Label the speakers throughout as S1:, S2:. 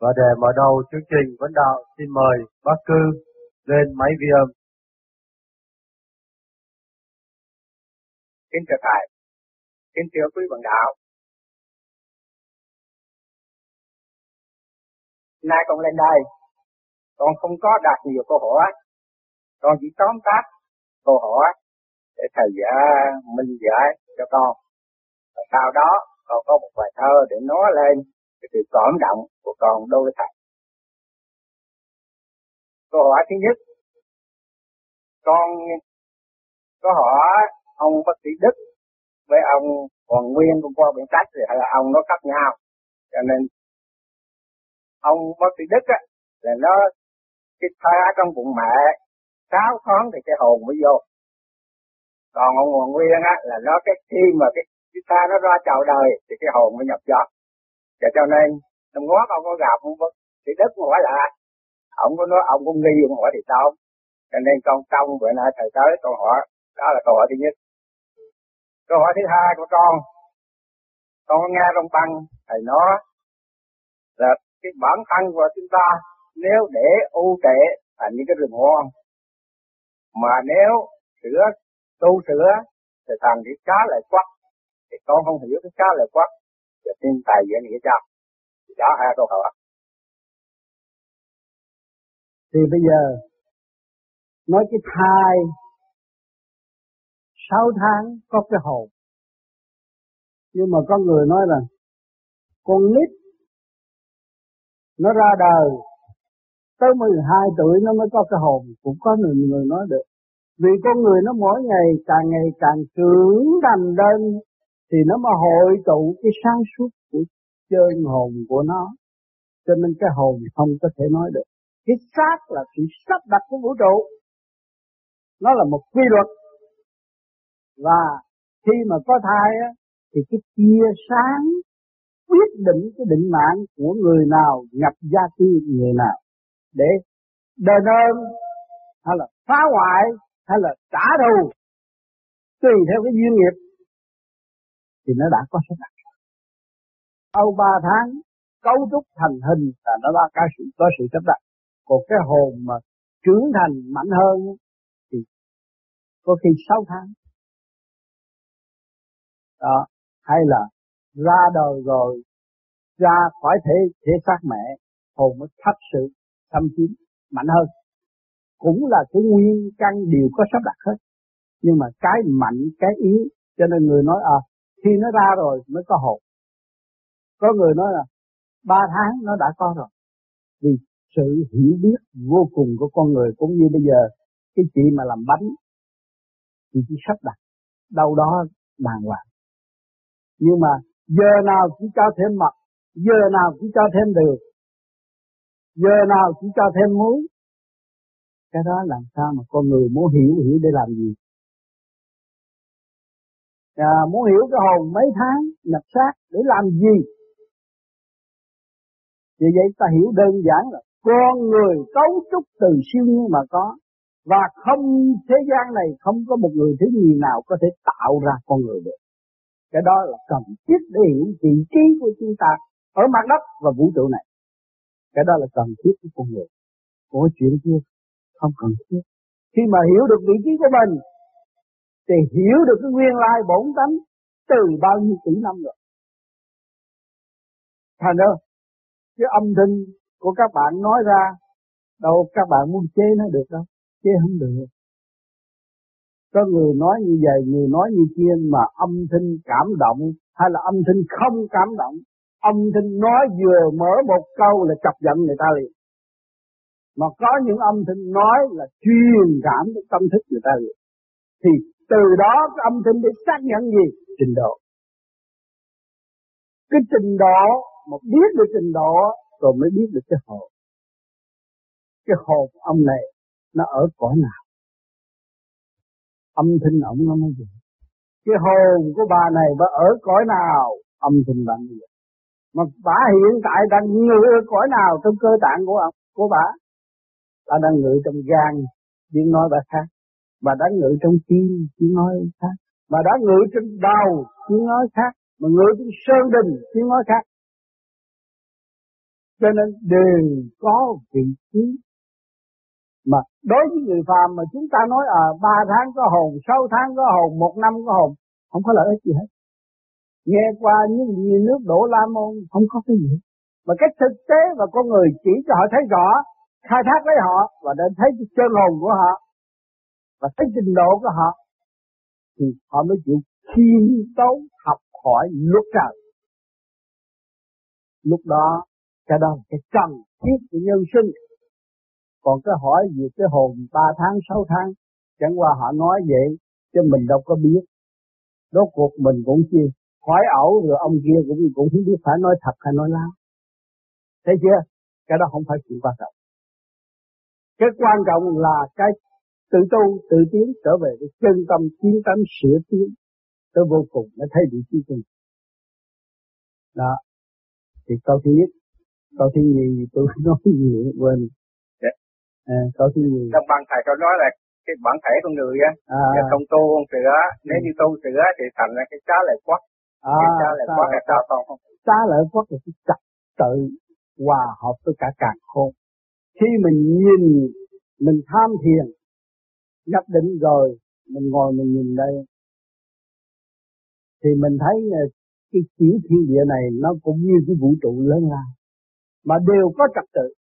S1: Và để mở đầu chương trình vấn đạo, xin mời bác cư lên máy vi âm.
S2: Kính chào Thầy, kính chào quý bạn đạo. Nay con lên đây, con không có đặt nhiều câu hỏi, con chỉ tóm tắt câu hỏi để thầy giả minh giải cho con. Và sau đó con có một bài thơ để nói lên cái sự cảm động của con đối với thầy. Câu hỏi thứ nhất, con có hỏi ông bác sĩ Đức với ông Hoàng Nguyên cũng qua biển sách thì hay là ông nó khác nhau. Cho nên ông bác sĩ Đức á, là nó cái thai trong bụng mẹ sáu tháng thì cái hồn mới vô. Còn ông Hoàng Nguyên á, là nó cái khi mà cái cái ta nó ra chào đời thì cái hồn mới nhập gió. Và cho nên ông ngó ông có gặp ông có thì đất hỏi là ông có nói ông cũng nghi ông hỏi thì sao? Cho nên con trong bữa nay thầy tới, câu hỏi, đó là câu hỏi thứ nhất. Câu hỏi thứ hai của con con có nghe trong băng, thầy nói là cái bản thân của chúng ta nếu để ưu trệ thành những cái rừng hoang mà nếu sửa, tu sửa, thì thành cái cá lại quắc. Thì con không hiểu cái cá lại quắc cho xin tài dạy nghĩa cho đó, hai câu hỏi.
S3: Thì bây giờ, nói cái thai, sáu tháng có cái hồn. Nhưng mà có người nói là, con nít, nó ra đời, tới 12 tuổi nó mới có cái hồn. Cũng có người người nói được. Vì con người nó mỗi ngày càng ngày càng trưởng thành lên thì nó mới hội tụ cái sáng suốt của chân hồn của nó. Cho nên cái hồn không có thể nói được. Cái xác là sự sắp đặt của vũ trụ. Nó là một quy luật. Và khi mà có thai á, thì cái tia sáng quyết định cái định mạng của người nào nhập gia cư người nào. Để đền ơn hay là phá hoại hay là trả thù tùy theo cái duyên nghiệp thì nó đã có sắp đặt sau ba tháng cấu trúc thành hình là nó đã có sự có sự sắp đặt còn cái hồn mà trưởng thành mạnh hơn thì có khi sáu tháng. Đó, hay là ra đời rồi, ra khỏi thể thể xác mẹ, hồn mới thật sự xâm chiếm, mạnh hơn. Cũng là cái nguyên căn đều có sắp đặt hết. Nhưng mà cái mạnh, cái yếu, cho nên người nói à khi nó ra rồi mới có hồn. Có người nói là, ba tháng nó đã có rồi. Vì sự hiểu biết vô cùng của con người cũng như bây giờ, cái chị mà làm bánh thì chỉ sắp đặt, đâu đó đàng hoàng. Nhưng mà giờ nào chỉ cho thêm mật, giờ nào chỉ cho thêm đường, giờ nào chỉ cho thêm muối. Cái đó làm sao mà con người muốn hiểu hiểu để làm gì? À, muốn hiểu cái hồn mấy tháng nhập xác để làm gì vì vậy ta hiểu đơn giản là con người cấu trúc từ siêu nhiên mà có và không thế gian này không có một người thứ gì nào có thể tạo ra con người được. Cái đó là cần thiết để hiểu vị trí của chúng ta ở mặt đất và vũ trụ này. Cái đó là cần thiết của con người. Có chuyện kia không cần thiết. Khi mà hiểu được vị trí của mình thì hiểu được cái nguyên lai bổn tánh từ bao nhiêu tỷ năm rồi. Thành ra, cái âm thanh của các bạn nói ra, đâu các bạn muốn chế nó được đâu, chế không được có người nói như vậy, người nói như kia mà âm thanh cảm động hay là âm thanh không cảm động, âm thanh nói vừa mở một câu là chọc giận người ta liền mà có những âm thanh nói là truyền cảm cái tâm thức người ta liền, thì từ đó cái âm thanh để xác nhận gì? Trình độ. Cái trình độ một biết được trình độ rồi mới biết được cái hồn. Cái hồn ông này, nó ở cõi nào? Âm thanh ông nó mới vậy. Cái hồn của bà này bà ở cõi nào? Âm thanh bà như vậy. Mà bà hiện tại đang ngự ở cõi nào trong cơ tạng của ông, của bà? Bà đang ngự trong gan, tiếng nói bà khác bà đã ngự trong tim tiếng nói khác. Bà đã ngự trên đầu tiếng nói khác. Mà ngự trên sơn đình tiếng nói khác. Cho nên đều có vị trí. Mà đối với người phàm mà chúng ta nói à ba tháng có hồn, sáu tháng có hồn, một năm có hồn, không có lợi ích gì hết. Nghe qua những gì nước đổ la môn, không có cái gì mà cái thực tế và con người chỉ cho họ thấy rõ, khai thác lấy họ và đến thấy chân hồn của họ và thấy trình độ của họ, thì họ mới chịu khiêm tốn học hỏi luật trời. Lúc đó, cái đó cái cần thiết của nhân sinh. Còn cái hỏi về cái hồn ba tháng, sáu tháng, chẳng qua họ nói vậy chứ mình đâu có biết. Rốt cuộc mình cũng chi hỏi ẩu rồi ông kia cũng cũng không biết phải nói thật hay nói láo. Thấy chưa? Cái đó không phải chuyện quan trọng. Cái quan trọng là cái tự tu tự tiến trở về cái chân tâm tiến tâm sửa tiến. Tới vô cùng mới thấy vị trí của đó. Thì câu thứ nhất câu thứ nhì tôi nói nhiều quên. À, câu thứ nhì.
S2: Trong ban thầy có nói là cái bản thể con người á à, không tu con sữa nếu như tu sữa thì thành ra cái trái lại quất. À, cái trái lại quất là sao con? không
S3: trái lại quất là cái trật tự hòa hợp với cả càng khôn. Khi mình nhìn mình tham thiền nhập định rồi, mình ngồi mình nhìn đây. Thì mình thấy cái chỉ thiên địa này nó cũng như cái vũ trụ lớn lao, mà đều có trật tự.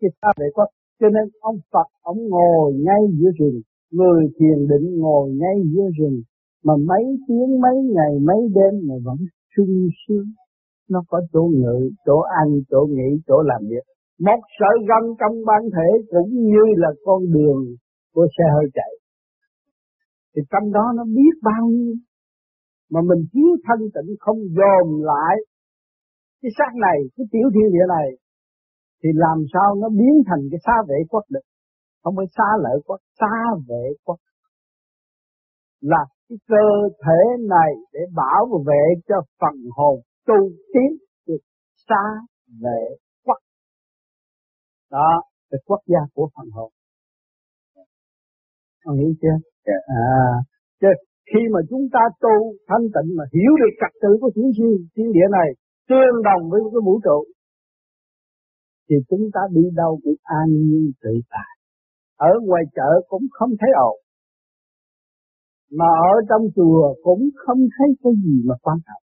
S3: Cái sao vậy có, cho nên ông Phật, ông ngồi ngay giữa rừng, người thiền định ngồi ngay giữa rừng, mà mấy tiếng, mấy ngày, mấy đêm mà vẫn sung sướng. Nó có chỗ ngự, chỗ ăn, chỗ nghỉ, chỗ làm việc một sợi gân trong bản thể cũng như là con đường của xe hơi chạy. Thì trong đó nó biết bao nhiêu, mà mình thiếu thanh tịnh không dồn lại cái xác này, cái tiểu thiên địa này, thì làm sao nó biến thành cái xa vệ quốc được? Không phải xa lợi quốc xa vệ quốc. Là cái cơ thể này để bảo vệ cho phần hồn tu tiến được xa vệ đó là quốc gia của phần hồn ông hiểu chưa. Dạ. à chứ khi mà chúng ta tu thanh tịnh mà hiểu được trật tự của thiên thiên thiên địa này tương đồng với cái vũ trụ thì chúng ta đi đâu cũng an nhiên tự tại ở ngoài chợ cũng không thấy ồn mà ở trong chùa cũng không thấy cái gì mà quan trọng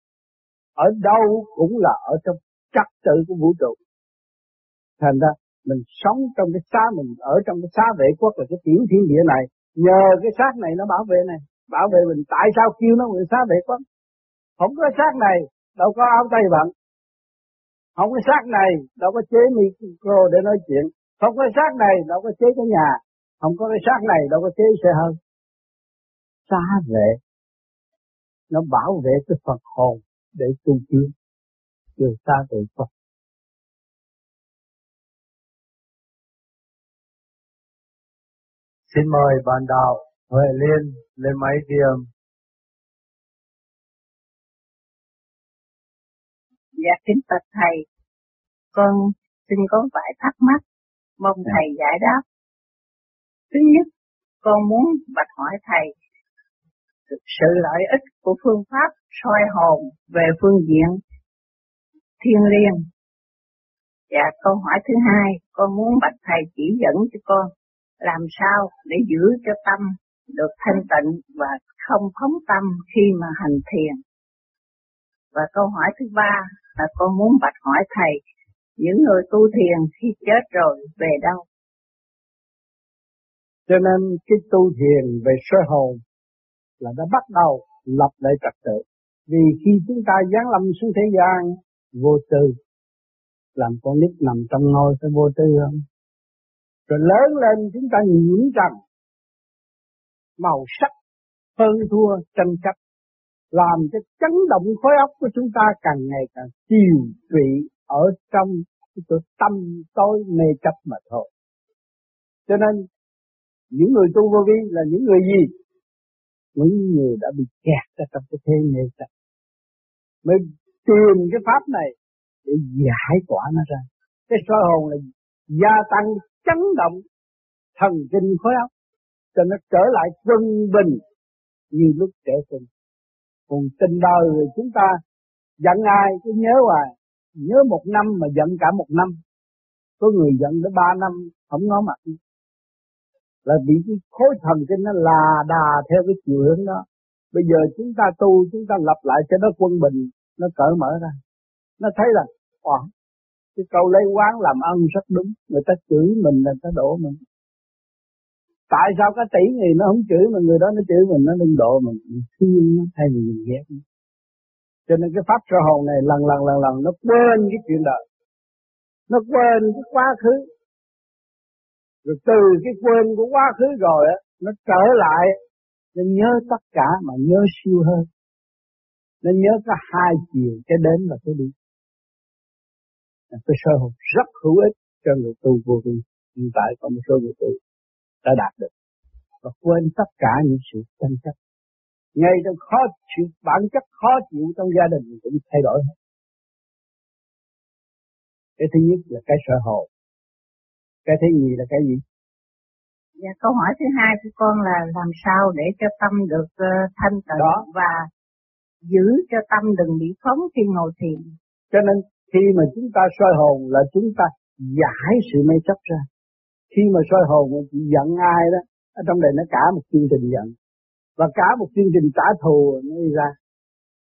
S3: ở đâu cũng là ở trong trật tự của vũ trụ thành ra mình sống trong cái xá mình, ở trong cái xá vệ quốc là cái tiểu thiên địa này. Nhờ cái xác này nó bảo vệ này, bảo vệ mình. Tại sao kêu nó người xá vệ quốc? Không có xác này, đâu có áo tay bận không có xác này, đâu có chế micro để nói chuyện. Không có xác này, đâu có chế cái nhà. Không có cái xác này, đâu có chế xe hơi. Xá vệ, nó bảo vệ cái Phật hồn để tu tiến. Từ xa về Phật
S1: Xin mời bạn đạo Huệ Liên lên máy âm.
S4: Dạ kính bạch thầy, con xin có vài thắc mắc, mong dạ. thầy giải đáp. Thứ nhất, con muốn bạch hỏi thầy sự lợi ích của phương pháp soi hồn về phương diện thiên liêng. Và câu hỏi thứ hai, con muốn bạch thầy chỉ dẫn cho con làm sao để giữ cho tâm được thanh tịnh và không phóng tâm khi mà hành thiền. Và câu hỏi thứ ba là con muốn bạch hỏi thầy, những người tu thiền khi chết rồi về đâu?
S3: Cho nên cái tu thiền về sơ hồn là đã bắt đầu lập lại trật tự. Vì khi chúng ta giáng lâm xuống thế gian vô tư, làm con nít nằm trong ngôi phải vô tư không? Rồi lớn lên chúng ta nhiễm trần màu sắc hơn thua tranh chấp, làm cho chấn động khối óc của chúng ta càng ngày càng tiêu trị ở trong cái chỗ tâm tối mê chấp mà thôi. Cho nên, những người tu vô vi là những người gì? Những người đã bị kẹt ra trong cái thế mê chấp. Mới tìm cái pháp này để giải tỏa nó ra. Cái soi hồn là gia tăng chấn động thần kinh khối óc cho nó trở lại quân bình như lúc trẻ sinh. Còn tình đời chúng ta giận ai cứ nhớ hoài nhớ một năm mà giận cả một năm. Có người giận tới ba năm không ngó mặt. Là bị cái khối thần kinh nó là đà theo cái chiều hướng đó. Bây giờ chúng ta tu chúng ta lập lại cho nó quân bình nó cởi mở ra. Nó thấy là à, cái câu lấy quán làm ân rất đúng. Người ta chửi mình là ta đổ mình. Tại sao cái tỷ người nó không chửi mà người đó nó chửi mình, nó đừng độ mình? Mình thương nó thay vì mình ghét. Nó cho nên cái pháp sơ hồn này lần lần lần lần nó quên cái chuyện đời. Nó quên cái quá khứ. Rồi từ cái quên của quá khứ rồi á, nó trở lại. Nó nhớ tất cả mà nhớ siêu hơn. Nó nhớ cả hai chiều, cái đến và cái đi cái sơ hồn rất hữu ích cho người tu vô vi. Hiện tại có một số người tu đã đạt được và quên tất cả những sự tranh chấp. Ngay trong khó chịu bản chất khó chịu trong gia đình cũng thay đổi hết. Cái thứ nhất là cái sợ hồn. Cái thứ nhì là cái gì?
S4: Dạ, câu hỏi thứ hai của con là làm sao để cho tâm được uh, thanh tịnh và giữ cho tâm đừng bị phóng khi ngồi thiền.
S3: Cho nên khi mà chúng ta soi hồn là chúng ta giải sự mê chấp ra. Khi mà soi hồn mà chị giận ai đó, ở trong đây nó cả một chương trình giận. Và cả một chương trình trả thù nó đi ra.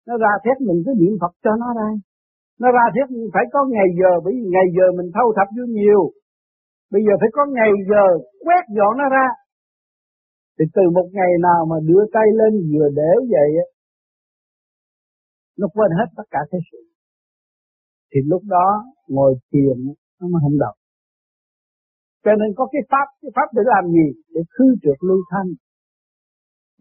S3: Nó ra thét mình cứ niệm Phật cho nó ra. Nó ra thét phải có ngày giờ, bởi vì ngày giờ mình thâu thập vô nhiều. Bây giờ phải có ngày giờ quét dọn nó ra. Thì từ một ngày nào mà đưa tay lên vừa để vậy á, nó quên hết tất cả thế sự. Thì lúc đó ngồi thiền nó mới không động. Cho nên có cái pháp, cái pháp để làm gì? Để khư trượt lưu thanh.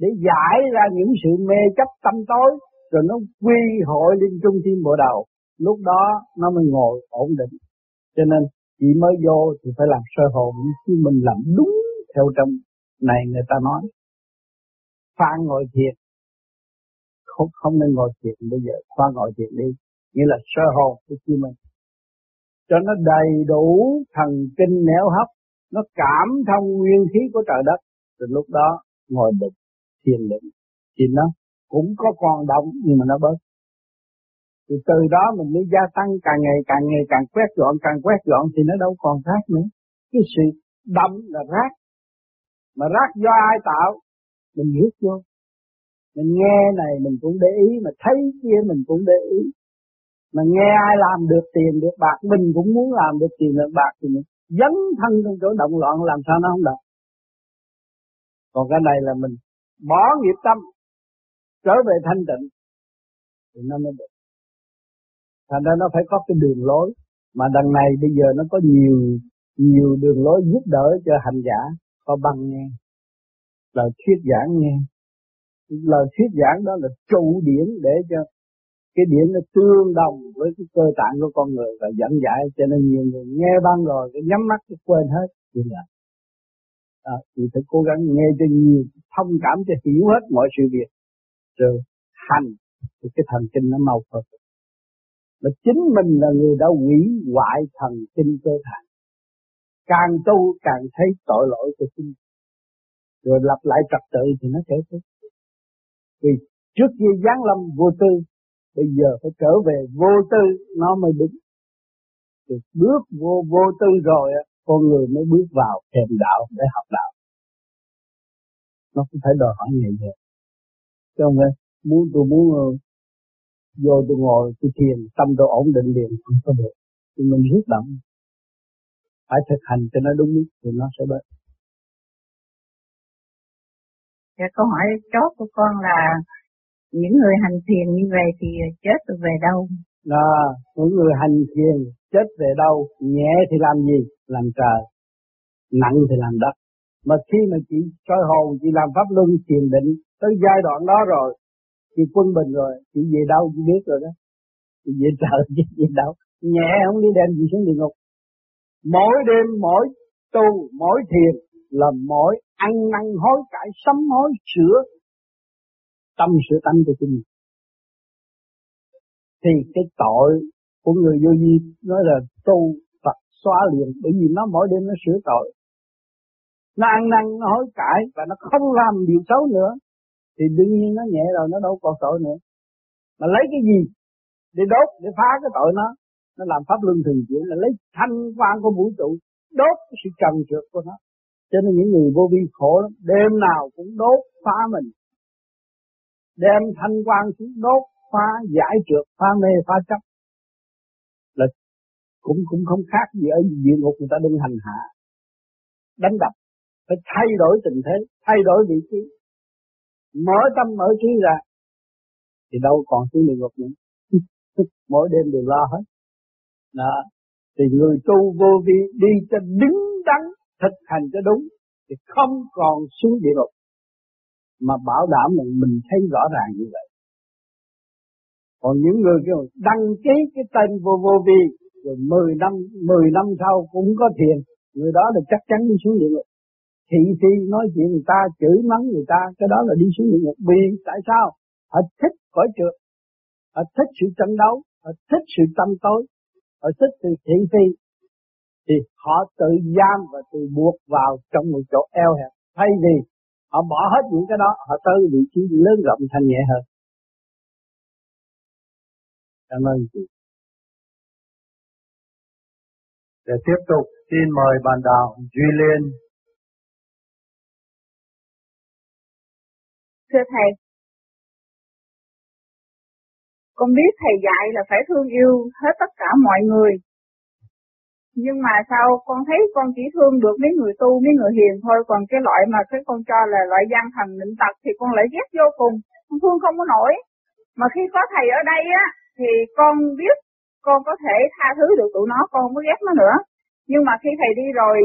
S3: Để giải ra những sự mê chấp tâm tối, rồi nó quy hội lên trung tim bộ đầu. Lúc đó nó mới ngồi ổn định. Cho nên chỉ mới vô thì phải làm sơ hồn chứ mình làm đúng theo trong này người ta nói phan ngồi thiền không không nên ngồi thiền bây giờ khoan ngồi thiền đi nghĩa là sơ hồn của chi mình cho nó đầy đủ thần kinh nẻo hấp, nó cảm thông nguyên khí của trời đất. Từ lúc đó, ngồi định thiền định. Thì nó cũng có còn động, nhưng mà nó bớt. Thì từ đó mình mới gia tăng càng ngày càng ngày càng quét dọn, càng quét dọn thì nó đâu còn rác nữa. Cái sự đậm là rác. Mà rác do ai tạo? Mình biết vô mình nghe này mình cũng để ý, mà thấy kia mình cũng để ý mà nghe ai làm được tiền được bạc, mình cũng muốn làm được tiền được bạc thì mình dấn thân trong chỗ động loạn, làm sao nó không được. Còn cái này là mình bỏ nghiệp tâm, trở về thanh tịnh, thì nó mới được. Thành ra nó phải có cái đường lối. Mà đằng này bây giờ nó có nhiều nhiều đường lối giúp đỡ cho hành giả. Có băng nghe, lời thuyết giảng nghe. Lời thuyết giảng đó là trụ điển để cho cái điển nó tương đồng với cái cơ tạng của con người và dẫn dạy cho nên nhiều người nghe băng rồi cái nhắm mắt cái quên hết như là à, thì phải cố gắng nghe cho nhiều thông cảm cho hiểu hết mọi sự việc rồi hành thì cái thần kinh nó mau hơn. Mà chính mình là người đã hủy hoại thần kinh cơ thể càng tu càng thấy tội lỗi của chính rồi lập lại trật tự thì nó sẽ tốt. Vì trước kia giáng lâm vô tư bây giờ phải trở về vô tư nó mới đúng. Thì bước vô vô tư rồi con người mới bước vào thềm đạo để học đạo. Nó cũng phải đòi hỏi ngày vậy chứ không phải muốn tôi muốn ờ, vô tôi ngồi tôi thiền tâm tôi ổn định liền không có được thì mình rút động. Phải thực hành cho nó đúng thì nó sẽ bớt.
S4: Dạ, câu hỏi chốt của con là những người hành thiền như vậy thì chết rồi về đâu?
S3: Là những người hành thiền chết về đâu? Nhẹ thì làm gì? Làm trời. Nặng thì làm đất. Mà khi mà chị soi hồn, chị làm pháp luân thiền định tới giai đoạn đó rồi chị quân bình rồi chị về đâu chị biết rồi đó chị về trời chị về đâu nhẹ không đi đem gì xuống địa ngục mỗi đêm mỗi tu mỗi thiền là mỗi ăn năn hối cải sám hối sửa tâm sửa tánh của chính mình thì cái tội của người vô vi, nói là tu Phật xóa liền, bởi vì nó mỗi đêm nó sửa tội. Nó ăn năn, nó hối cải và nó không làm điều xấu nữa, thì đương nhiên nó nhẹ rồi, nó đâu còn tội nữa. Mà lấy cái gì để đốt, để phá cái tội nó? Nó làm pháp luân thường chuyển, là lấy thanh quan của vũ trụ, đốt cái sự trần trượt của nó. Cho nên những người vô vi khổ lắm, đêm nào cũng đốt phá mình đem thanh quan xuống đốt, phá, giải trượt, phá mê, phá chấp. Là cũng cũng không khác gì ở địa ngục người ta đừng hành hạ, đánh đập. Phải thay đổi tình thế, thay đổi vị trí. Mở tâm, mở trí ra, thì đâu còn xuống địa ngục nữa. Mỗi đêm đều lo hết. Đó. Thì người tu vô vi đi cho đứng đắn, thực hành cho đúng, thì không còn xuống địa ngục mà bảo đảm là mình thấy rõ ràng như vậy. Còn những người kêu đăng ký cái tên vô vô vi, rồi 10 năm 10 năm sau cũng có thiền, người đó là chắc chắn đi xuống địa ngục. Thị phi nói chuyện người ta, chửi mắng người ta, cái đó là đi xuống địa ngục. Vì tại sao? Họ thích cõi trượt họ thích sự tranh đấu, họ thích sự tâm tối, họ thích sự thị phi. Thì họ tự giam và tự buộc vào trong một chỗ eo hẹp. Thay vì họ bỏ hết những cái đó, họ tới vị trí lớn rộng thanh nhẹ hơn. Cảm ơn chị.
S1: Để tiếp tục, xin mời bạn đạo Duy Liên.
S5: Thưa thầy, con biết thầy dạy là phải thương yêu hết tất cả mọi người nhưng mà sao con thấy con chỉ thương được mấy người tu, mấy người hiền thôi, còn cái loại mà cái con cho là loại gian thần định tật thì con lại ghét vô cùng, con thương không có nổi. Mà khi có thầy ở đây á, thì con biết con có thể tha thứ được tụi nó, con không có ghét nó nữa. Nhưng mà khi thầy đi rồi,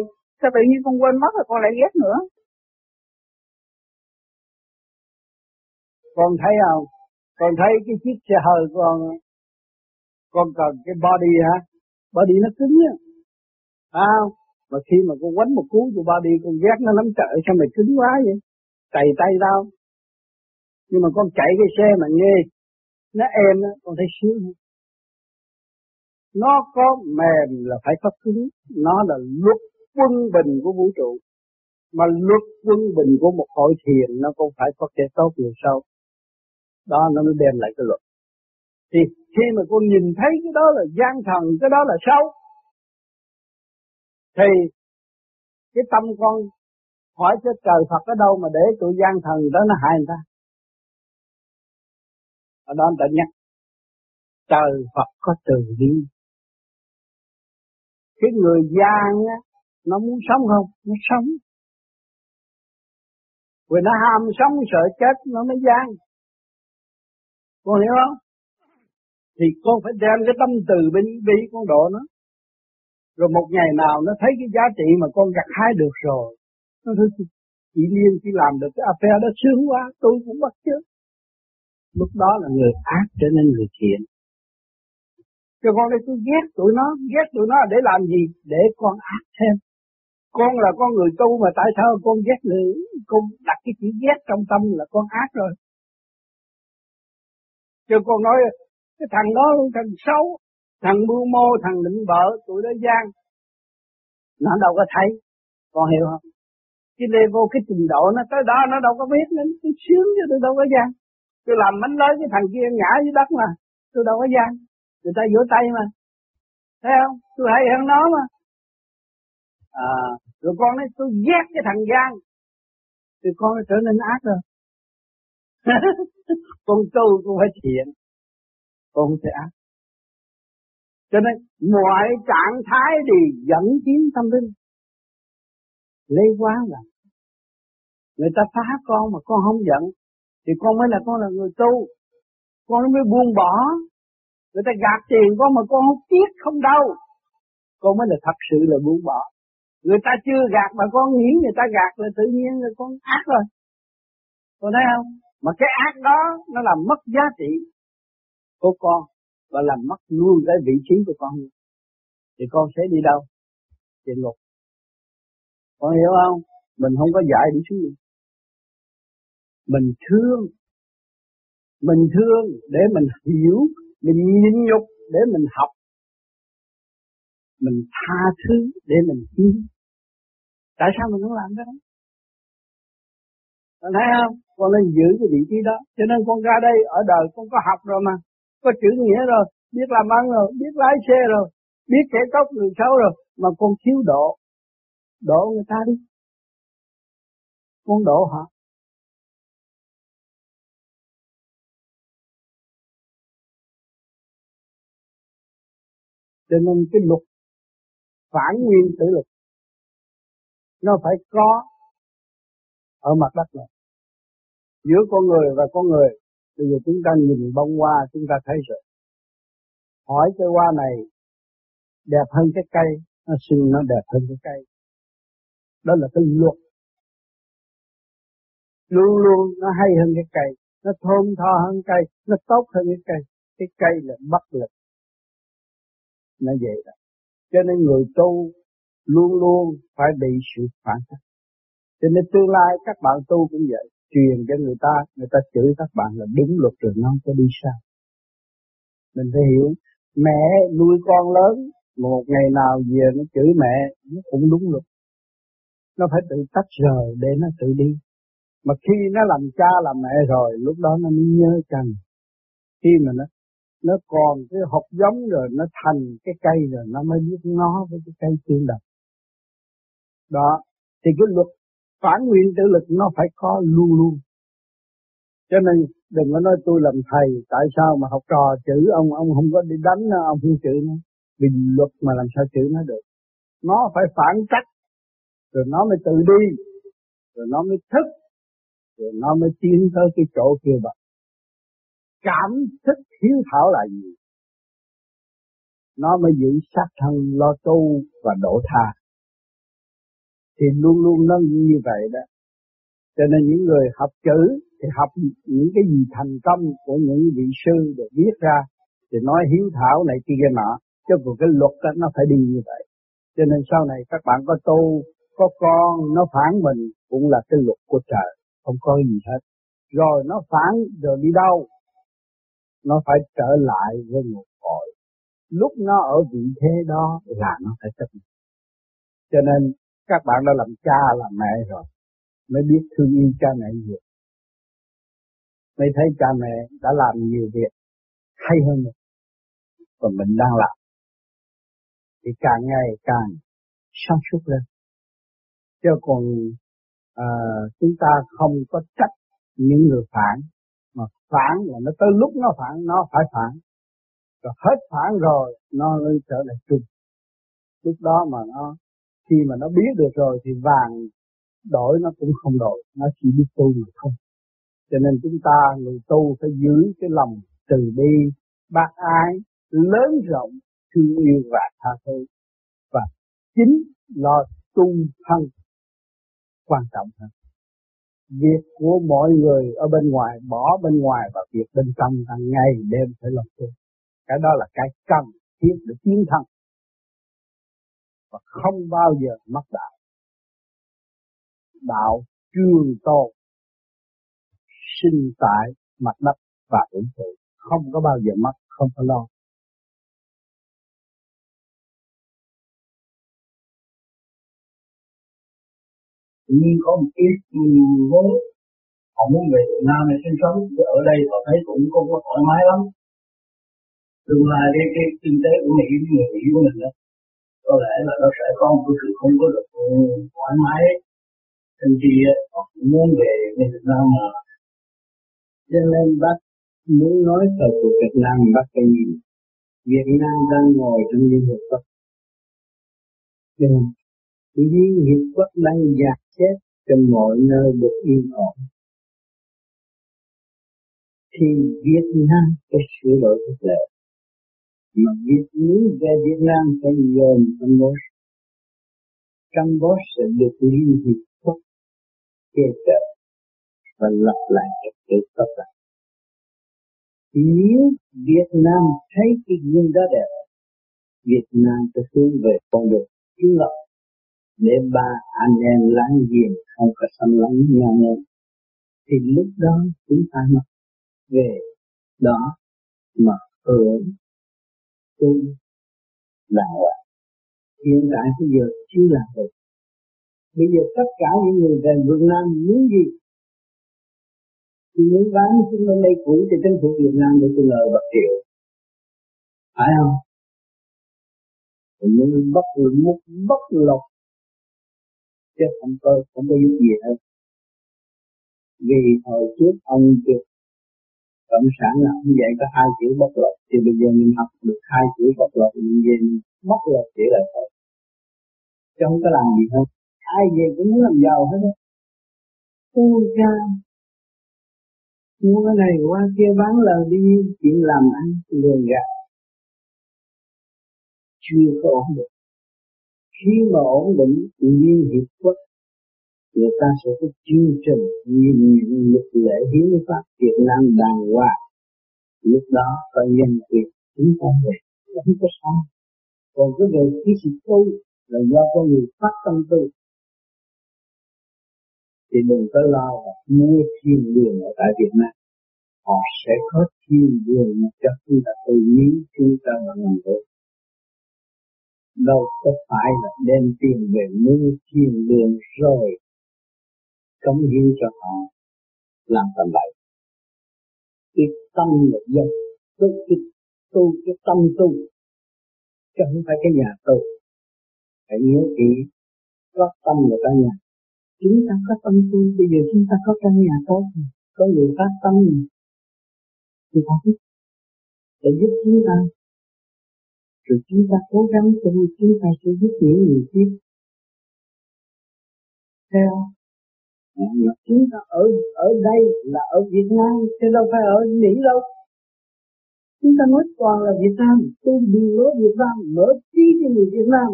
S5: sao tự nhiên con quên mất rồi con lại ghét nữa.
S3: Con thấy không? Con thấy cái chiếc xe hơi con con cần cái body hả? Body nó cứng á à, mà khi mà con quánh một cú cho ba đi con ghét nó lắm trời sao mày cứng quá vậy? Cày tay tao. Nhưng mà con chạy cái xe mà nghe nó êm đó con thấy sướng nó có mềm là phải có cứng. Nó là luật quân bình của vũ trụ. Mà luật quân bình của một hội thiền nó cũng phải có kẻ tốt người sau. Đó nó mới đem lại cái luật. Thì khi mà con nhìn thấy cái đó là gian thần cái đó là xấu thì cái tâm con hỏi cho trời Phật ở đâu mà để tụi gian thần đó nó hại người ta? Ở đó người ta nhắc, trời Phật có từ bi. Cái người gian á, nó muốn sống không? Nó sống. Vì nó ham sống, sợ chết, nó mới gian. Con hiểu không? Thì con phải đem cái tâm từ bi bi con độ nó rồi một ngày nào nó thấy cái giá trị mà con gặt hái được rồi, nó thấy chị Liên chỉ làm được cái affair đó sướng quá, tôi cũng bắt chứ lúc đó là người ác trở nên người thiện. Cho con đây, tôi ghét tụi nó, ghét tụi nó để làm gì? Để con ác thêm. Con là con người tu mà tại sao con ghét người? Con đặt cái chữ ghét trong tâm là con ác rồi. Cho con nói, cái thằng đó, thằng xấu thằng mưu mô, thằng định vợ tụi đó gian. Nó đâu có thấy, con hiểu không? Cái level, cái trình độ nó tới đó, nó đâu có biết nên tôi sướng chứ tôi đâu có gian. Tôi làm bánh lớn cái thằng kia ngã dưới đất mà tôi đâu có gian. Người ta vỗ tay mà. Thấy không? Tôi hay hơn nó mà. À rồi con nói, tôi ghét cái thằng gian. Thì con trở nên ác rồi. Con tu cũng phải thiện, con không thể ác cho nên mọi trạng thái thì dẫn tiến tâm linh. Lấy quá là người ta phá con mà con không giận thì con mới là con là người tu. Con mới buông bỏ. Người ta gạt tiền con mà con không tiếc không đâu, Con mới là thật sự là buông bỏ. Người ta chưa gạt mà con nghĩ người ta gạt là tự nhiên là con ác rồi. Con thấy không? Mà cái ác đó nó làm mất giá trị của con và làm mất luôn cái vị trí của con. Thì con sẽ đi đâu? Địa ngục. Con hiểu không? Mình không có dạy đi xuống mình thương. Mình thương để mình hiểu, mình nhịn nhục để mình học. Mình tha thứ để mình hiểu. Tại sao mình không làm cái đó? Con thấy không? Con nên giữ cái vị trí đó. Cho nên con ra đây, ở đời con có học rồi mà có chữ nghĩa rồi biết làm ăn rồi, biết lái xe rồi, biết kẻ cốc người xấu rồi, mà con thiếu độ. Độ người ta đi. Con độ họ. Cho nên cái luật phản nguyên tử lực nó phải có ở mặt đất này giữa con người và con người bây giờ chúng ta nhìn bông hoa chúng ta thấy rồi. Hỏi cái hoa này đẹp hơn cái cây nó sinh nó đẹp hơn cái cây. Đó là cái luật luôn luôn nó hay hơn cái cây nó thơm tho hơn cây nó tốt hơn cái cây. Cái cây là bất lực. Nó vậy đó. Cho nên người tu luôn luôn phải bị sự phản tác. Cho nên tương lai các bạn tu cũng vậy, truyền cho người ta, người ta chửi các bạn là đúng luật rồi nó có đi sao. Mình phải hiểu, mẹ nuôi con lớn, một ngày nào về nó chửi mẹ, nó cũng đúng luật. Nó phải tự tách rời để nó tự đi. Mà khi nó làm cha làm mẹ rồi, lúc đó nó mới nhớ rằng Khi mà nó nó còn cái hộp giống rồi nó thành cái cây rồi nó mới biết nó với cái cây tương đập đó thì cái luật phản nguyên tử lực nó phải có luôn luôn. Cho nên đừng có nói tôi làm thầy, tại sao mà học trò chữ ông ông không có đi đánh nó ông không chữ nó vì luật mà làm sao chữ nó được. Nó phải phản trách rồi nó mới tự đi, rồi nó mới thức, rồi nó mới tiến tới cái chỗ kia bạn cảm thức hiếu thảo là gì? Nó mới giữ sát thân lo tu và độ tha thì luôn luôn nó như vậy đó. Cho nên những người học chữ thì học những cái gì thành công của những vị sư để viết ra thì nói hiếu thảo này kia nọ chứ còn cái luật đó, nó phải đi như vậy. Cho nên sau này các bạn có tu có con nó phản mình cũng là cái luật của trời không có gì hết. Rồi nó phản rồi đi đâu? Nó phải trở lại với một cội. Lúc nó ở vị thế đó là nó phải chấp nhận. Cho nên các bạn đã làm cha làm mẹ rồi mới biết thương yêu cha mẹ nhiều. Mới thấy cha mẹ đã làm nhiều việc hay hơn mình còn mình đang làm. Thì càng ngày càng sáng suốt lên. Chứ còn à, chúng ta không có trách những người phản mà phản là nó tới lúc nó phản nó phải phản. Rồi hết phản rồi nó lên trở lại chung. Lúc đó mà nó khi mà nó biết được rồi thì vàng đổi nó cũng không đổi, nó chỉ biết tu mà thôi. Cho nên chúng ta người tu phải giữ cái lòng từ bi, bác ái, lớn rộng, thương yêu và tha thứ. Và chính lo tu thân quan trọng hơn. Việc của mọi người ở bên ngoài, bỏ bên ngoài và việc bên trong hàng ngày đêm phải làm tu. Cái đó là cái cần thiết để tiến thân và không bao giờ mất đạo. Đạo trường tồn, sinh tại mặt đất và vũ trụ không có bao giờ mất, không có lo.
S6: Nhưng có một ít vốn họ muốn về Việt Nam để sinh sống ở đây họ thấy cũng không có thoải mái lắm. Tương lai cái cái kinh tế của Mỹ người Mỹ của mình đó có lẽ là nó sẽ có một cái sự không có được ừ, thoải mái nên chi ờ, họ cũng muốn về Việt Nam mà.
S3: Cho nên bác muốn nói thời của Việt Nam, bác phải nhìn. Việt Nam đang ngồi trong Liên Hiệp Quốc. Nhưng Liên Hiệp Quốc đang dạt chết trên mọi nơi được yên ổn. Thì Việt Nam phải sửa đổi quốc lệ mà Việt muốn về Việt Nam phải dồn Campuchia Campuchia sẽ được Liên Hiệp Quốc che chở và lập lại trật tự tốt cả nếu Việt Nam thấy cái gương đó đẹp, Việt Nam sẽ hướng về con đường cứu lập để ba anh em láng giềng không có xâm lấn nhau nữa. Thì lúc đó chúng ta mới về đó mà hưởng tu là hoàng hiện tại bây giờ chưa làm được. Bây giờ tất cả những người về Việt Nam muốn gì? Thì muốn bán xuống lên đây cũ thì chính phủ Việt Nam để tôi lời bạc triệu. Phải không? Muốn bất một bất lộc. Chứ không có không có giúp gì hết. Vì hồi trước ông được cộng sản là ông dạy có hai chữ bất lực thì bây giờ mình học được hai chữ bất lực mình về mình bất lực chỉ là thôi. Chứ không có làm gì hết ai về cũng muốn làm giàu hết á. Tu ra mua cái này qua kia bán lời đi, chuyện làm ăn lừa gạt. Chưa có ổn định. Khi mà ổn định, tự nhiên hiệp quốc người ta sẽ có chương trình nhìn những lực lễ hiến pháp Việt Nam đàng hoàng. Lúc đó có nhân quyền chúng ta về. Không có sao còn cái về cái sự tu là do con người phát tâm tu. Thì đừng có lo là mua thiên đường ở tại Việt Nam. Họ sẽ có thiên đường cho chúng ta tu nếu chúng ta là người tu. Đâu có phải là đem tiền về mua thiên đường rồi cống hiến cho họ làm tầm bậy cái tâm là dân cái, cái tu cái tâm tu chứ không phải cái nhà tu. Phải nhớ kỹ có tâm là cả nhà. Chúng ta có tâm tu bây giờ chúng ta có căn nhà tốt có người phát tâm thì ta biết để giúp chúng ta. Rồi chúng ta cố gắng tu chúng ta sẽ giúp những người tiếp theo chúng ta ở ở đây là ở Việt Nam chứ đâu phải ở Mỹ đâu. Chúng ta nói toàn là Việt Nam, tôi đường lối Việt Nam, mở trí cho người Việt Nam.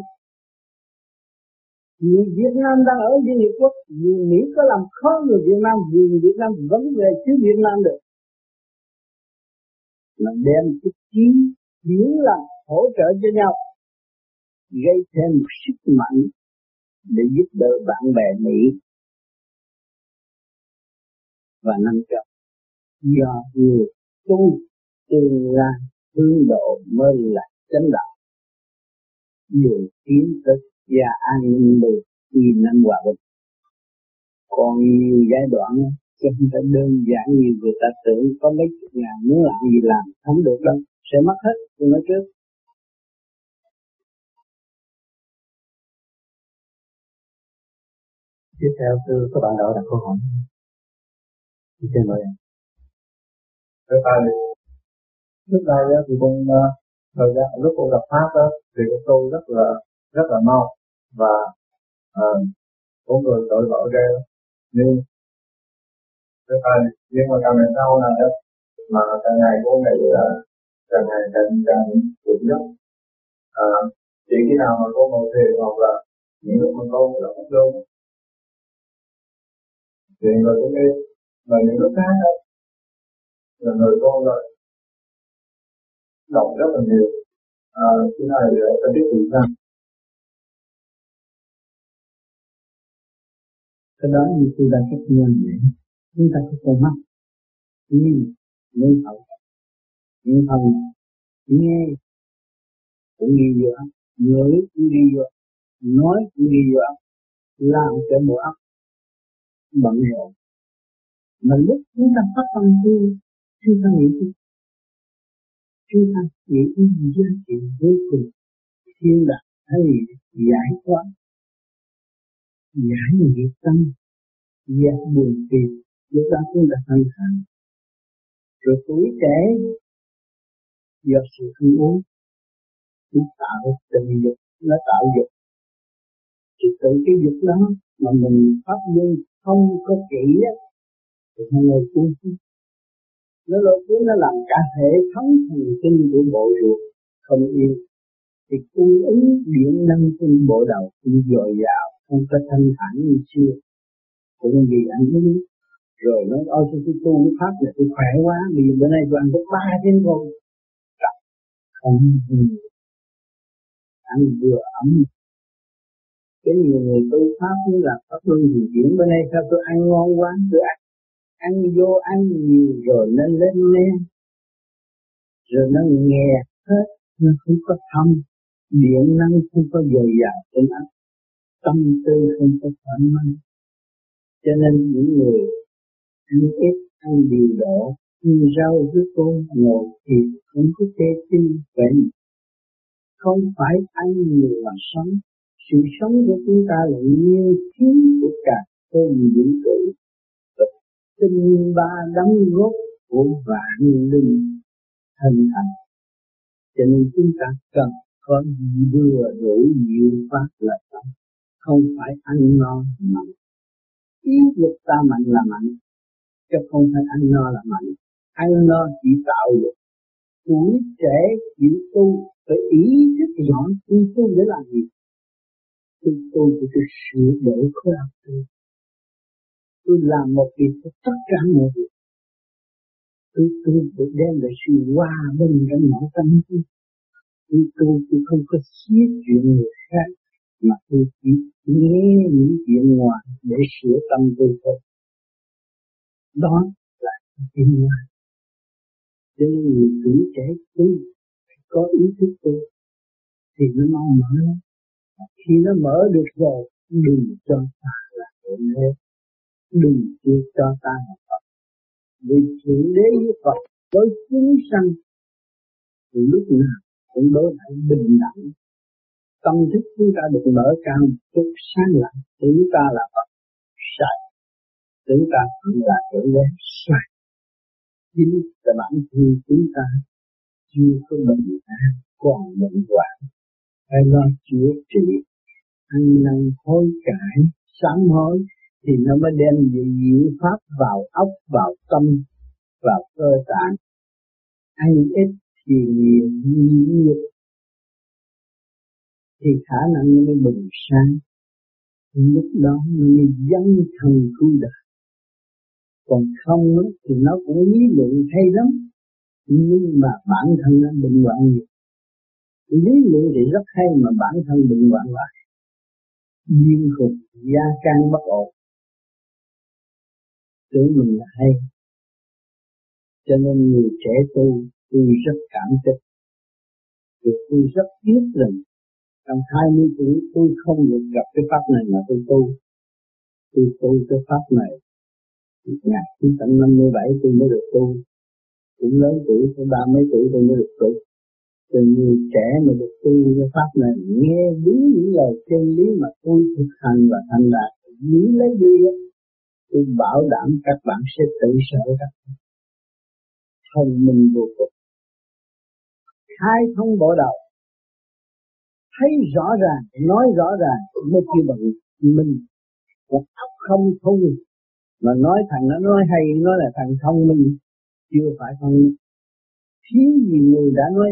S3: Người Việt Nam đang ở Liên Hiệp Quốc người Mỹ có làm khó người Việt Nam, vì người Việt Nam vẫn về chứ Việt Nam được. Nó đem cái trí biến làm hỗ trợ cho nhau, gây thêm sức mạnh để giúp đỡ bạn bè Mỹ và năm cấp do người tu tương lai hướng độ mới là chánh đạo. Dù tiến tới và an ninh được vì năm hòa bình. Còn nhiều giai đoạn chứ không phải đơn giản như người ta tưởng. Có mấy chục ngàn muốn làm gì làm không được đâu. Sẽ mất hết tôi nói trước.
S1: Tiếp theo thưa các bạn đạo đặt câu hỏi. Xin mời em.
S7: Thưa Thầy, trước đây thì con ờ, thời gian lúc con gặp pháp đó, thì con tu rất là rất là mau và uh, có người đội vợ ghê nhưng thưa Thầy, nhưng mà càng ngày sau này đó mà càng ngày con nghĩ là ờ, càng ngày càng càng vững nhất. À, chỉ khi nào mà con ngồi thiền hoặc là những lúc mà con là không luôn thì người cũng đi và những lúc khác đó, là người con rồi đọc rất là nhiều. À, cái này là phải biết vì sao
S3: cái đó như chúng ta cách nhân vậy chúng ta có con mắt. Nhìn nên thấu nhìn thần nghe cũng đi vô óc ngửi cũng đi vô nói cũng đi vô làm cho bộ óc bận rộn mà lúc chúng ta phát tâm tu, chúng ta nghĩ gì? Chúng ta nghĩ đến giá trị vô cùng thiên đạo hay giải thoát, giải nghiệp tâm, giải buồn phiền. Lúc đó chúng ta thanh thản. Rồi tuổi trẻ, do sự không uống, chúng tạo tình dục, nó tạo dục. Thì từ cái dục đó mà mình pháp luân không có kỹ á thì nó lôi cuốn nó lôi cuốn nó làm cả hệ thống thần kinh của bộ ruột không yên. Thì cung ứng điện năng trên bộ đầu cũng dồi dào không có thanh thản như xưa. Cũng vì ăn uống. Rồi nó ôi tôi, tôi tu cái pháp này tôi khỏe quá vì bữa nay tôi ăn có ba tiếng thôi, con không ăn vừa ấm. Cái nhiều người tu pháp như là pháp luân thì chuyển bữa nay sao tôi ăn ngon quá tôi ăn ăn vô ăn nhiều rồi nó lên men, rồi nó nghe hết, nó không có thâm. Điện năng không có dồi dào trên nó tâm tư không có thoải mái. Cho nên những người ăn ít, ăn điều độ như rau với con ngồi thì không có tê tinh vậy không phải ăn nhiều mà sống. Sự sống của chúng ta là nguyên khí của cả không vũ trụ tinh ba đóng góp của vạn linh hình thành. Cho nên chúng ta cần có vừa đủ nhiều pháp là tâm không phải ăn no mạnh ý lực ta mạnh là mạnh chứ không phải ăn no là mạnh ăn no chỉ tạo lực. Tuổi trẻ chịu tu phải ý thức rõ tôi tu để làm gì? Tôi tu để tôi sửa đổi khối học tôi tôi làm một việc cho tất cả mọi việc tôi tôi để đem lại sự hòa bình trong nội tâm tôi tôi tôi không có xiết chuyện người khác, mà tôi chỉ nghe những chuyện ngoài để sửa tâm tôi thôi. Đó là tin ngoài cho nên người tuổi trẻ tu có ý thức tôi. Thì nó mau mở khi nó mở được rồi, đừng cho ta là hồn hết đừng chịu cho ta là Phật vì thượng đế với Phật với chúng sanh, thì lúc nào cũng đối lại bình đẳng. Tâm thức chúng ta được mở cao chút sáng lặng, chúng ta là Phật. Sai chúng ta cũng là thượng đế. Sai chính là bản thân chúng ta chưa có bệnh an còn bệnh hoạn. Phải lo chữa trị, ăn năn hối cải, sám hối thì nó mới đem diệu pháp vào ốc, vào tâm, vào cơ tạng. Ăn ít thì nhiều nhiều. Thì khả năng nó mới bừng sáng. Lúc đó nó mới dấn thân cứu đời. Còn không thì nó cũng lý luận hay lắm. Nhưng mà bản thân nó bệnh hoạn nhiều. Lý luận thì rất hay mà bản thân bệnh hoạn lại. Duyên khùng gia can bất ổn tưởng mình là hay. Cho nên người trẻ tu tôi rất cảm kích. Vì tôi rất tiếc rằng trong 20 tuổi tôi không được gặp cái pháp này mà tôi tu. Tôi tu cái pháp này ngày 1957 tôi mới được tu. Cũng lớn tuổi tới ba mấy tuổi tôi mới được tu. Từ người trẻ mà được tu cái pháp này, nghe đúng những lời chân lý mà tôi thực hành và thành đạt, giữ lấy đi tôi bảo đảm các bạn sẽ tự sợ các bạn. Thông minh vô cùng khai thông bộ đầu. Thấy rõ ràng, nói rõ ràng, mới kêu bằng mình. Một óc không thông. Mà nói thằng nó nói hay, nói là thằng thông minh, chưa phải thông minh. Thiếu gì người đã nói,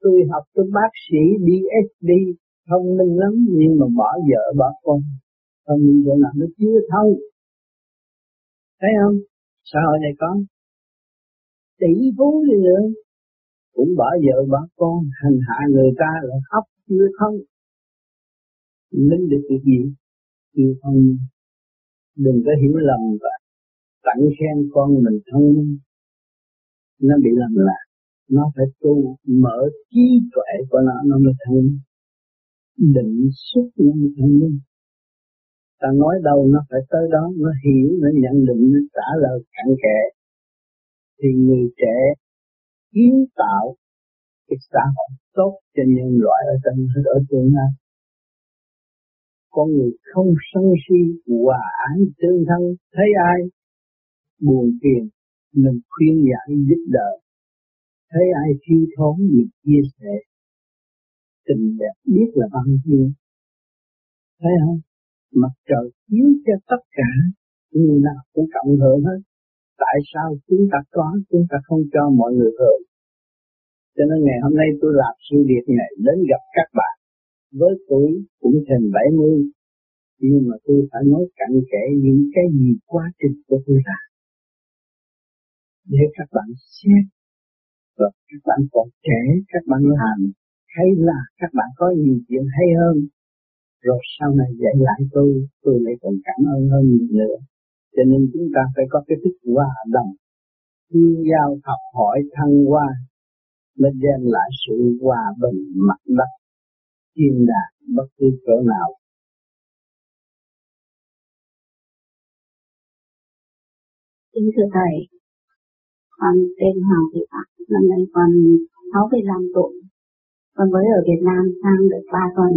S3: tôi học tôi bác sĩ DSD thông minh lắm, nhưng mà bỏ vợ, bỏ con. Thông minh chỗ nào nó chưa thông thấy không? Xã hội này có. Tỷ phú gì nữa. Cũng bỏ vợ, bỏ con, hành hạ người ta là khóc, chưa không linh được việc gì? Chưa không. Đừng có hiểu lầm và tặng khen con mình thông minh nó bị lầm lạc. Nó phải tu, mở trí tuệ của nó nó mới thông định xuất nó mới thông minh ta nói đâu nó phải tới đó, nó hiểu, nó nhận định, nó trả lời cặn kẽ. Thì người trẻ kiến tạo cái xã hội tốt cho nhân loại ở trong, ở tương lai con người không sân si, hòa ái, tương thân, thấy ai buồn phiền, mình khuyên giải, giúp đỡ. Thấy ai thiếu thốn mình chia sẻ. Tình đẹp biết là bao nhiêu. Thấy không? Mặt trời chiếu cho tất cả người nào cũng cộng hưởng hết. Tại sao chúng ta có, chúng ta không cho mọi người hưởng? Cho nên ngày hôm nay tôi làm sự việc này đến gặp các bạn. Với tuổi cũng thành 70 nhưng mà tôi phải nói cặn kẽ những cái gì quá trình của tôi làm để các bạn xét và các bạn còn trẻ, các bạn làm hay là các bạn có nhiều chuyện hay hơn rồi sau này dạy lại tôi tôi lại còn cảm ơn hơn nhiều nữa cho nên chúng ta phải có cái thức hòa đồng tương giao học hỏi thăng hoa mới đem lại sự hòa bình mặt đất, thiên đàng bất cứ chỗ nào
S8: kính thưa thầy, con tên Hoàng Thị Phạm, năm nay con 65 tuổi. Con mới ở Việt Nam sang được 3 tuần.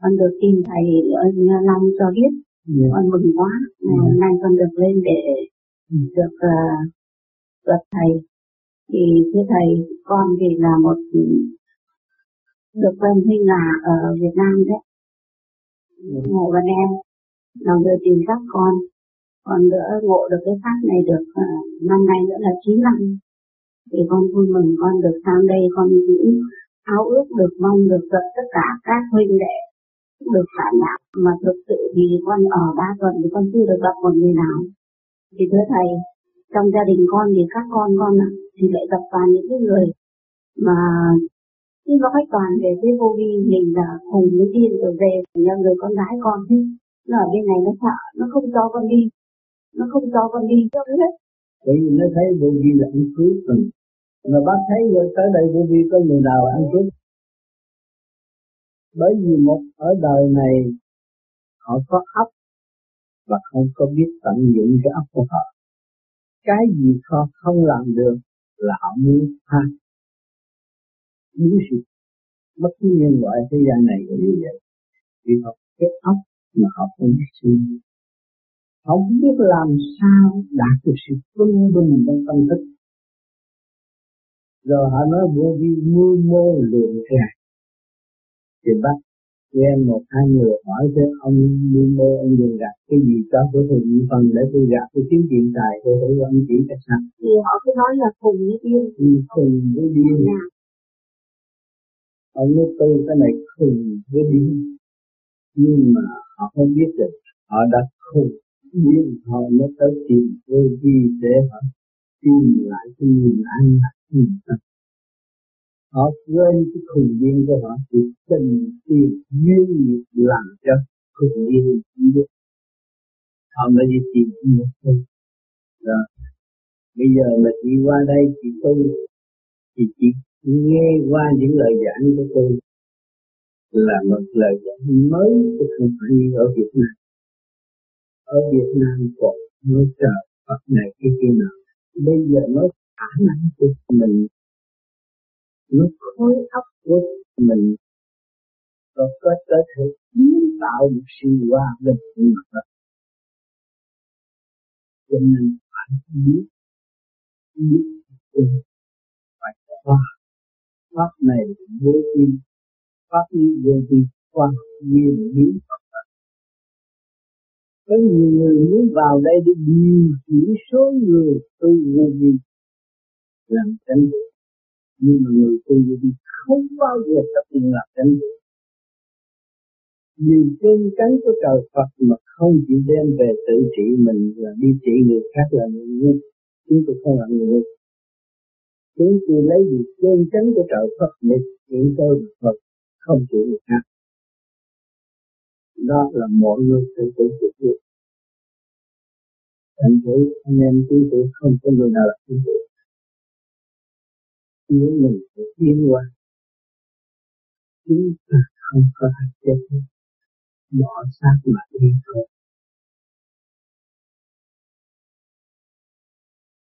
S8: Con được tìm thầy ở Long cho biết. Yeah. Dạ. Con mừng quá. Ngày yeah. hôm nay con được lên để được uh, gặp thầy. Thì thưa thầy, con thì là một được quen huynh là ở Việt Nam đấy. Yeah. Ngộ bên em. Lòng đưa tìm các con còn nữa ngộ được cái pháp này được uh, năm nay nữa là 9 năm thì con vui mừng con được sang đây con cũng áo ước được mong được gặp tất cả các huynh đệ được xả nhạc mà thực sự thì con ở ba tuần thì con chưa được gặp một người nào. Thì thưa thầy, trong gia đình con thì các con con thì lại gặp toàn những cái người mà khi nó khách toàn về cái vô vi mình là cùng với tiên rồi về nhà người con gái con chứ. Nó ở bên này nó sợ, nó không cho con đi, nó không cho con đi. Cho hết.
S3: Bởi vì nó thấy vô vi là ăn cướp rồi. Mà bác thấy rồi, tới đây vô vi có người nào ăn cướp? Bởi vì một ở đời này, họ có ấp và không có biết tận dụng cái ấp của họ. Cái gì họ không làm được là họ muốn ha muốn sự bất cứ nhân loại thế gian này cũng như vậy. Vì họ cái ấp mà họ không biết suy nghĩ. Không biết làm sao đạt được sự quân bình trong tâm thức. Rồi họ nói, vô vi mưu mô luyện gạt thì bác quen một hai người hỏi thế ông mưu mô ông luyện gạt cái gì cho tôi thử những phần để tôi gạt tôi kiếm tiền tài tôi thử ông chỉ cách sao
S8: thì họ cứ nói là cùng với điên.
S3: Ừ, cùng với điên.
S8: Dạ.
S3: ông nói tôi cái này cùng với điên. Nhưng mà họ không biết được họ đã khùng nhưng họ mới tới tìm vô vi để họ tìm lại cái niềm an lạc tâm họ quên cái khùng duyên của họ, thì tình tiền duyên nghiệp làm cho khùng duyên biết. Họ mới đi tìm một thôi đó. Bây giờ mà chị qua đây chị tu thì chị nghe qua những lời giảng của tôi là một lời giảng mới chứ không phải như ở Việt Nam. Ở Việt Nam còn nói trời, Phật này cái kia nào bây giờ nói khả năng của mình lúc khối óc của mình. Có có có thể kiến tạo một sự hòa bình của mặt đất cho nên phải biết biết phải qua pháp này vô vi, pháp như vô vi qua nguyên lý Phật có nhiều người muốn vào đây để điều khiển số người tu vô vi, làm tránh được nhưng mà người tu vô vi không bao giờ chấp nhận làm chánh Nhìn chân cánh của trời Phật mà không chịu đem về tự trị mình là đi trị người khác là người ngu. Chúng tôi không là người ngu. Chúng tôi lấy gì chân cánh của trời Phật để trị tôi là Phật không chịu người khác đó là mọi người tự tự chịu được thành thử anh em chúng tôi không có người nào là chúng tôi nếu mình phải tiến qua chúng ta không có thể chết. Bỏ xác mà đi thôi.